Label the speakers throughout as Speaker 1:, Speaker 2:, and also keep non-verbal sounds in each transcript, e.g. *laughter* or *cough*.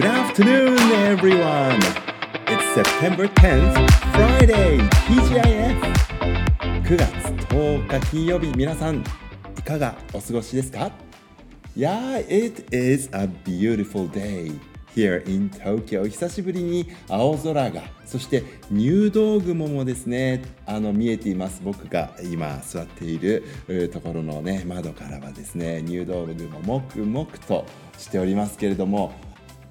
Speaker 1: Good afternoon, everyone. It's September 10th, Friday, TGIF. 9月10日金曜日、皆さん、いかがお過ごしですか Yeah, it is a beautiful day here in Tokyo. 久しぶりに青空が、そして入道雲もですね、あの見えています。僕が今座っているところのね、窓からはですね、入道雲もくもくとしておりますけれども、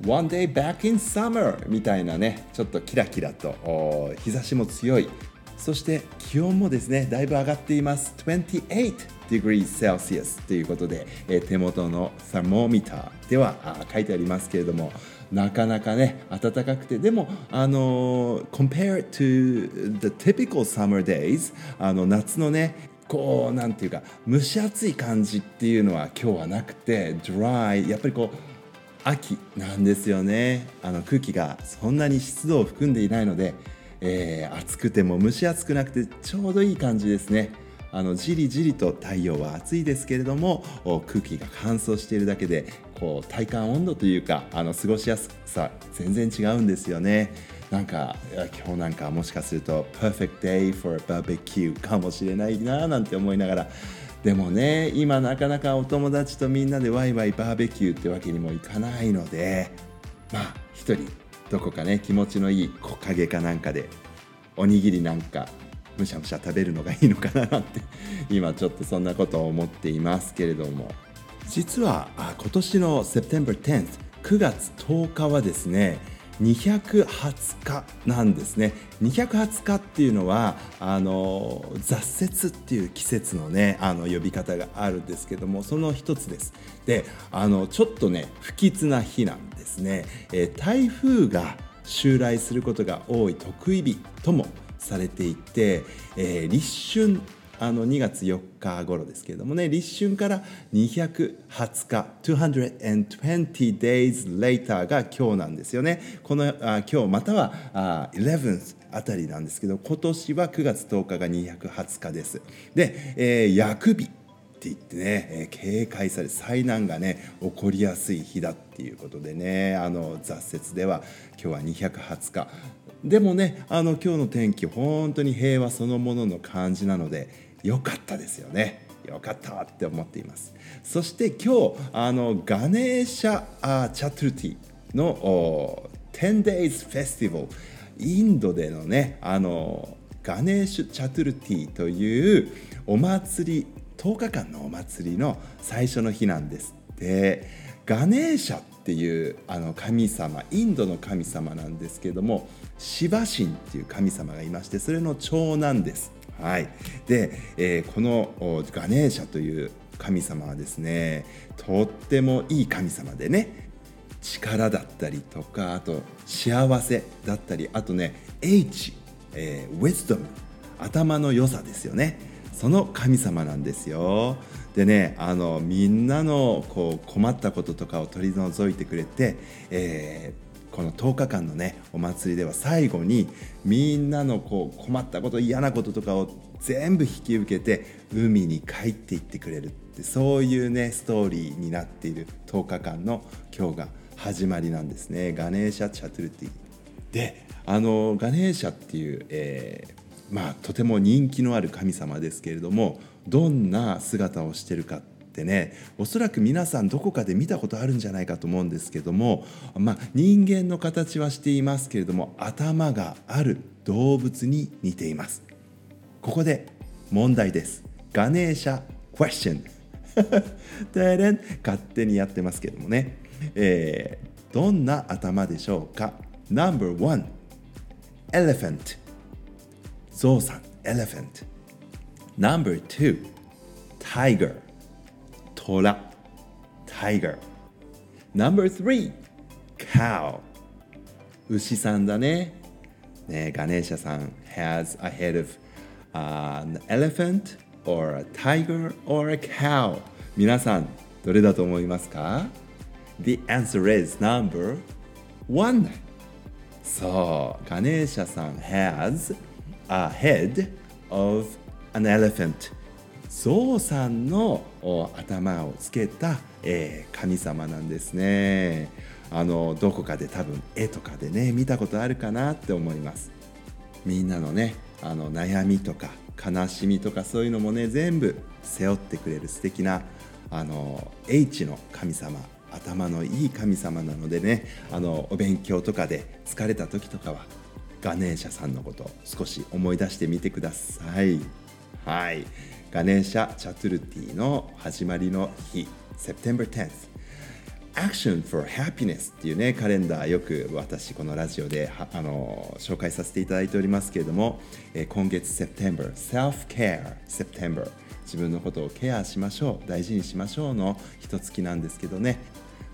Speaker 1: One day back in summer みたいなね、ちょっとキラキラと日差しも強い。そして気温もですね、だいぶ上がっています。28 degrees Celsius ということで、え手元の thermometer では書いてありますけれども、なかなかね、暖かくて、でも、あの、compared to the typical summer days、あの夏のね、こうなんていうか蒸し暑い感じっていうのは今日はなくて dry やっぱりこう秋なんですよね。あの空気がそんなに湿度を含んでいないので、えー、暑くても蒸し暑くなくてちょうどいい感じですね。あのじりじりと太陽は暑いですけれども空気が乾燥しているだけでこう体感温度というかあの過ごしやすさ全然違うんですよね。なんか今日なんかもしかすると Perfect day for a barbecue かもしれないななんて思いながらでもね今なかなかお友達とみんなでワイワイバーベキューってわけにもいかないのでまあ一人どこかね気持ちのいい木陰かなんかでおにぎりなんかむしゃむしゃ食べるのがいいのかななんて *laughs* 今ちょっとそんなことを思っていますけれども。実は今年の September 10th 9月10日はですね220日なんですね。220日っていうのはあの雑雪っていう季節のねあの呼び方があるんですけどもその一つです。であのちょっとね不吉な日なんですね、えー、台風が襲来することが多い得意日ともされていて、えー、立春あの2月4日頃ですけれどもね立春から220日220 days later が今日なんですよね。このあ今日またはあ 11th あたりなんですけど今年は9月10日が220日です。で、えー、薬日って言ってね、えー、警戒され災難がね起こりやすい日だっていうことでねあの雑雪では今日は220日。でもねあの今日の天気本当に平和そのものの感じなので良かったですよね。よかったって思っています。そして今日あのガネーシャチャトゥルティの10 days festival インドでのねあのガネーシュチャトゥルティというお祭り10日間のお祭りの最初の日なんですでガネーシャっていうあの神様インドの神様なんですけどもシバ神っていう神様がいましてそれの長男です。はい、で、えー、このガネーシャという神様はですねとってもいい神様でね力だったりとかあと幸せだったりあとね H、えー、wisdom 頭の良さですよね。その神様なんですよ。でねあのみんなのこう困ったこととかを取り除いてくれて、えーこの10日間のねお祭りでは最後にみんなのこう困ったこと嫌なこととかを全部引き受けて海に帰っていってくれるってそういうねストーリーになっている10日間の今日が始まりなんですね。ガネーシャ・チャトゥルティ。であのガネーシャっていう、えー、まあとても人気のある神様ですけれどもどんな姿をしてるかってねおそらく皆さんどこかで見たことあるんじゃないかと思うんですけども、まあ、人間の形はしていますけれども頭がある動物に似ています。ここで問題です。ガネーシャ question *laughs* 勝手にやってますけどもね、えー、どんな頭でしょうか？No.1 Elephant. ゾウさん Elephant. No.2 Tiger. トラ tiger number three cow 牛さんだねねガネーシャさん has a head of、uh, an elephant or a tiger or a cow 皆さんどれだと思いますか The answer is number one そうガネーシャさん has a head of an elephant ゾウさんの頭をつけた、えー、神様なんですね。あのどこかで多分絵とかでね見たことあるかなって思います。みんなのねあの悩みとか悲しみとかそういうのもね全部背負ってくれる素敵なあの H の神様頭のいい神様なのでねあのお勉強とかで疲れた時とかはガネーシャさんのことを少し思い出してみてください。はい。ガネーシャ・チャトゥルティの始まりの日 September 10th Action for Happiness っていうねカレンダーよく私このラジオであの紹介させていただいておりますけれども、え、今月 September Self-Care September. 自分のことをケアしましょう大事にしましょうの一月なんですけどね。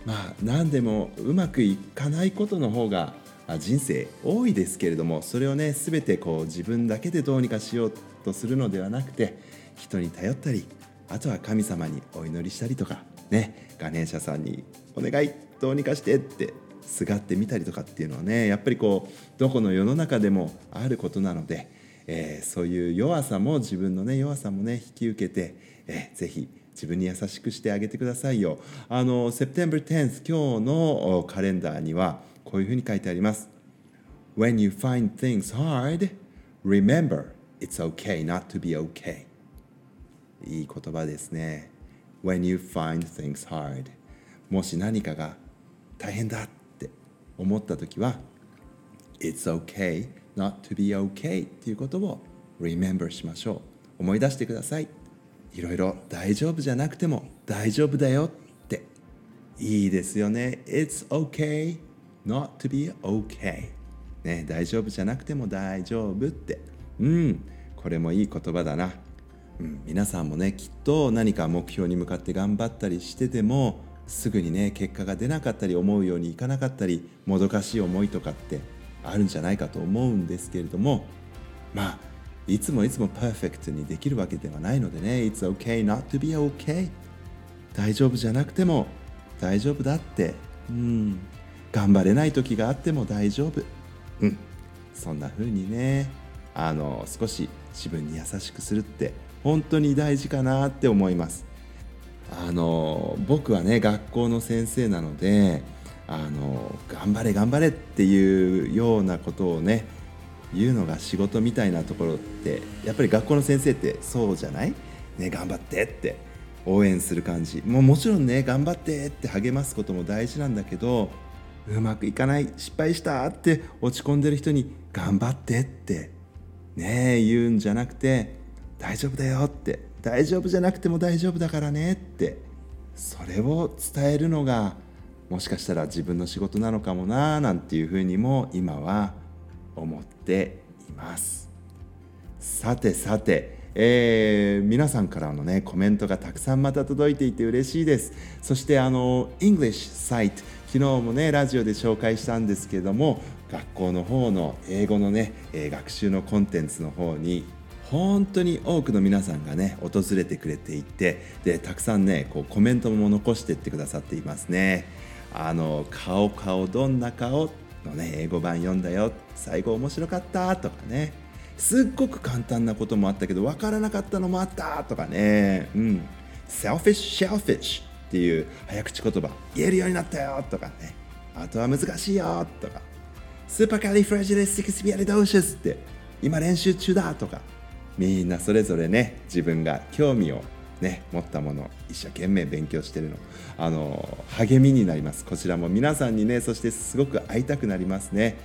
Speaker 1: まあ何でもうまくいかないことの方が人生多いですけれどもそれをね全てこう自分だけでどうにかしようとするのではなくて人に頼ったりあとは神様にお祈りしたりとかねガネーシャさんに「お願いどうにかして」ってすがってみたりとかっていうのはねやっぱりこうどこの世の中でもあることなので、えー、そういう弱さも自分のね弱さもね引き受けて、えー、ぜひ自分に優しくしてあげてくださいよ。あの September 10th 今日のカレンダーにはこういうふうに書いてあります。When you find things hard, remember it's okay not to be okay. いい言葉ですね。When you find things hard もし何かが大変だって思った時は It's okay not to be okay っていうことを remember しましょう。思い出してください。いろいろ大丈夫じゃなくても大丈夫だよって。いいですよね。It's okay not to be okay ね大丈夫じゃなくても大丈夫って。うん。これもいい言葉だな、うん、皆さんもねきっと何か目標に向かって頑張ったりしててもすぐにね結果が出なかったり思うようにいかなかったりもどかしい思いとかってあるんじゃないかと思うんですけれどもまあいつもいつもパーフェクトにできるわけではないのでね It's okay not to be okay 大丈夫じゃなくても大丈夫だって。うん。頑張れない時があっても大丈夫。うん。そんな風にねあの少し自分に優しくするって本当に大事かなって思います。あの僕はね学校の先生なのであの頑張れ頑張れっていうようなことをね言うのが仕事みたいなところってやっぱり学校の先生ってそうじゃない？ね頑張ってって応援する感じ。もうもちろんね頑張ってって励ますことも大事なんだけどうまくいかない失敗したって落ち込んでる人に頑張ってってね言うんじゃなくて大丈夫だよって。大丈夫じゃなくても大丈夫だからね。って。それを伝えるのがもしかしたら自分の仕事なのかもななんていうふうにも今は思っています。さてさて、えー、皆さんからのねコメントがたくさんまた届いていて嬉しいです。そしてあの English サイト昨日もねラジオで紹介したんですけども学校の方の英語のね、え、学習のコンテンツの方に本当に多くの皆さんがね訪れてくれていてでたくさんねこうコメントも残してってくださっていますね。あの顔顔どんな顔？のね英語版読んだよ。最後面白かった？とかね。すっごく簡単なこともあったけど分からなかったのもあった？とかね。うん。selfish shellfish っていう早口言葉言えるようになったよ？とかね。あとは難しいよ？とか。 supercalifragilisticexpialidocious って今練習中だ？とか。みんなそれぞれね自分が興味をね、持ったもの一生懸命勉強してるの。あの励みになります。こちらも。皆さんにねそしてすごく会いたくなりますね。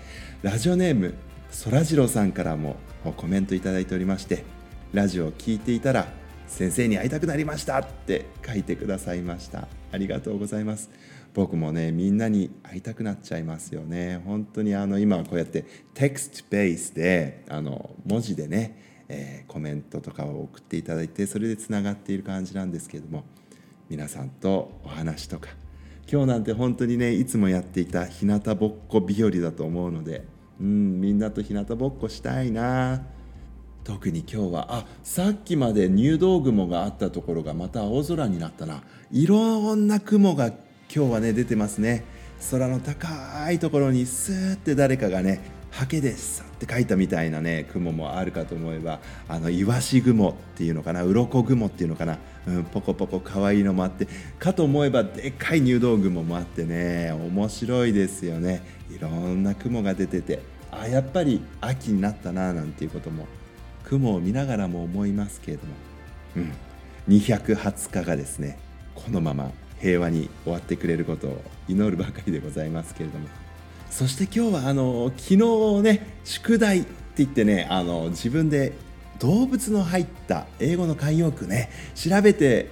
Speaker 1: ラジオネームそらジローさんからもコメントいただいておりましてラジオを聴いていたら先生に会いたくなりましたって書いてくださいました。ありがとうございます。僕もねみんなに会いたくなっちゃいますよね。本当にあの今こうやってテクストベースであの文字でねえー、コメントとかを送っていただいてそれでつながっている感じなんですけれども皆さんとお話とか今日なんて本当にねいつもやっていた日向ぼっこ日和だと思うのでうんみんなと日向ぼっこしたいな。特に今日はあさっきまで入道雲があったところがまた青空になったな。いろんな雲が今日はね出てますね。空の高いところにスーって誰かがねハケですって書いたみたいなね雲もあるかと思えばあのイワシ雲っていうのかな鱗雲っていうのかな、うん、ポコポコ可愛いのもあってかと思えばでっかい入道雲もあってね面白いですよね。いろんな雲が出ててあやっぱり秋になったななんていうことも雲を見ながらも思いますけれども、うん、220日がですねこのまま平和に終わってくれることを祈るばかりでございますけれども。そして今日はあの昨日ね宿題って言ってねあの自分で動物の入った英語の慣用句ね調べて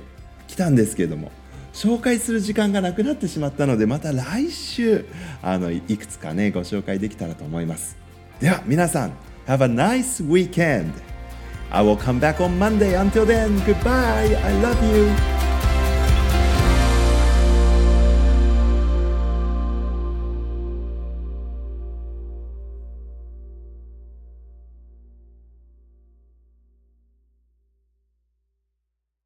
Speaker 1: きたんですけれども紹介する時間がなくなってしまったのでまた来週あのいくつかねご紹介できたらと思います。では皆さん Have a nice weekend. I will come back on Monday. Until then goodbye. I love you.